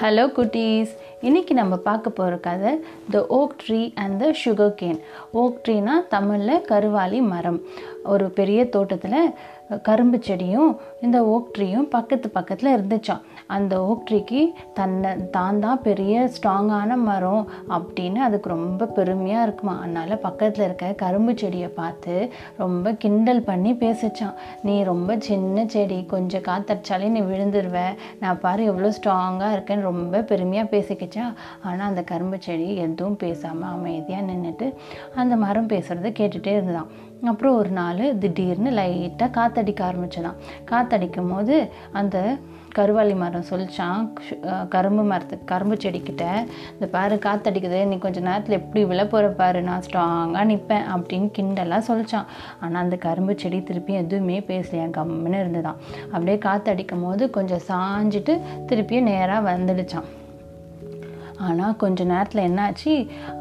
Hello குட்டீஸ் இன்றைக்கி நம்ம பார்க்க போகிற கதை the oak tree and the sugarcane oak ட்ரீனா தமிழில் கருவாலி மரம். ஒரு பெரிய தோட்டத்தில் கரும்பு செடியும் இந்த ஓக் ட்ரீயும் பக்கத்து பக்கத்தில் இருந்துச்சான் அந்த ஓக் ட்ரீக்கு தன்னை தான் தான் பெரிய ஸ்ட்ராங்கான மரம் அப்படின்னு அதுக்கு ரொம்ப பெருமையாக இருக்குமா அதனால் பக்கத்தில் இருக்க கரும்பு செடியை பார்த்து ரொம்ப கிண்டல் பண்ணி பேசிச்சான் நீ ரொம்ப சின்ன செடி கொஞ்சம் காத்தடிச்சாலே நீ விழுந்துருவ. நான் பாரு எவ்வளோ ஸ்ட்ராங்காக இருக்கேன்னு ரொம்ப பெருமையாக பேசிக்கிச்சா ஆனால் அந்த கரும்பு செடி எதுவும் பேசாமல் அமைதியாக நின்றுட்டு அந்த மரம் பேசுகிறத கேட்டுகிட்டே இருந்தான். அப்புறம் ஒரு நாள் திடீர்னு லைட்டாக காத்தடிக்க ஆரம்பிச்சதான் காத்தடிக்கும் போது அந்த கருவாளி மரம் சொல்லிச்சான் கரும்பு மரத்துக்கு கரும்பு செடிக்கிட்ட இந்த பாரு காத்தடிக்குது. நீ கொஞ்ச நேரத்தில் எப்படி விழ போகிற பாரு. நான் ஸ்ட்ராங்காக நிற்பேன் அப்படின்னு கிண்டெல்லாம் சொல்லிச்சான். ஆனால் அந்த கரும்பு செடி திருப்பி எதுவுமே பேசலையா? கம்முன்னு இருந்துதான். அப்படியே காத்தடிக்கும் போது கொஞ்சம் சாஞ்சிட்டு திருப்பியும் நேராக வந்துடுச்சான். ஆனால் கொஞ்ச நேரத்தில் என்னாச்சு?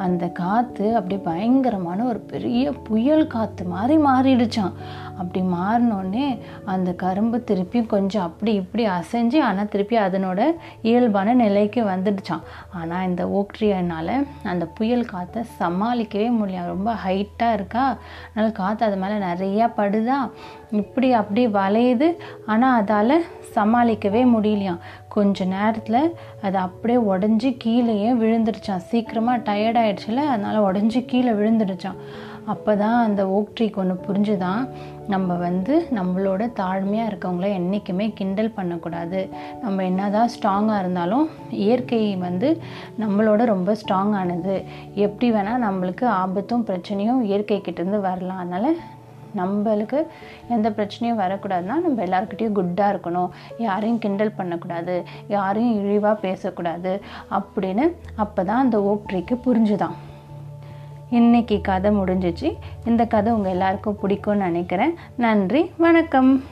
அந்த காற்று அப்படி பயங்கரமான ஒரு பெரிய புயல் காற்று மாதிரி மாறிடுச்சான் அப்படி மாறினோடனே அந்த கரும்பு திருப்பியும் கொஞ்சம் அப்படி இப்படி அசைஞ்சு ஆனால் திருப்பி அதனோட இயல்பான நிலைக்கு வந்துடுச்சான் ஆனால் இந்த ஓக்ட்ரியனால் அந்த புயல் காற்றை சமாளிக்கவே முடியல. ரொம்ப ஹைட்டாக இருக்கா? அதனால் காற்று அது மேலே நிறையா படுதா? இப்படி அப்படி வளையுது. ஆனால் அதால் சமாளிக்கவே முடியலையாம். கொஞ்ச நேரத்தில் அது அப்படியே உடஞ்சி கீழேயே விழுந்துருச்சான் சீக்கிரமாக டயர்ட் ஆயிடுச்சுல அதனால் உடஞ்சி கீழே விழுந்துடுச்சான் அப்போ தான் அந்த ஓக் ட்ரீக்கு ஒன்று புரிஞ்சுதான் நம்ம வந்து நம்மளோட தாழ்மையாக இருக்கவங்கள என்றைக்குமே கிண்டல் பண்ணக்கூடாது. நம்ம என்ன தான் ஸ்ட்ராங்காக இருந்தாலும் இயற்கை வந்து நம்மளோட ரொம்ப ஸ்ட்ராங்கானது எப்படி வேணால் நம்மளுக்கு ஆபத்தும் பிரச்சனையும் இயற்கை கிட்டேருந்து வரலாம். அதனால் நம்மளுக்கு எந்த பிரச்சனையும் வரக்கூடாதுன்னா நம்ம எல்லாருக்கிட்டையும் குட்டாக இருக்கணும். யாரையும் கிண்டல் பண்ணக்கூடாது. யாரையும் இழிவாக பேசக்கூடாது அப்படின்னு அப்போ தான் அந்த ஓக் ட்ரீக்கு புரிஞ்சுதான். இன்னைக்கு கதை முடிஞ்சிச்சு. இந்த கதை உங்கள் எல்லாருக்கும் பிடிக்கும்னு நினைக்கிறேன். நன்றி. வணக்கம்.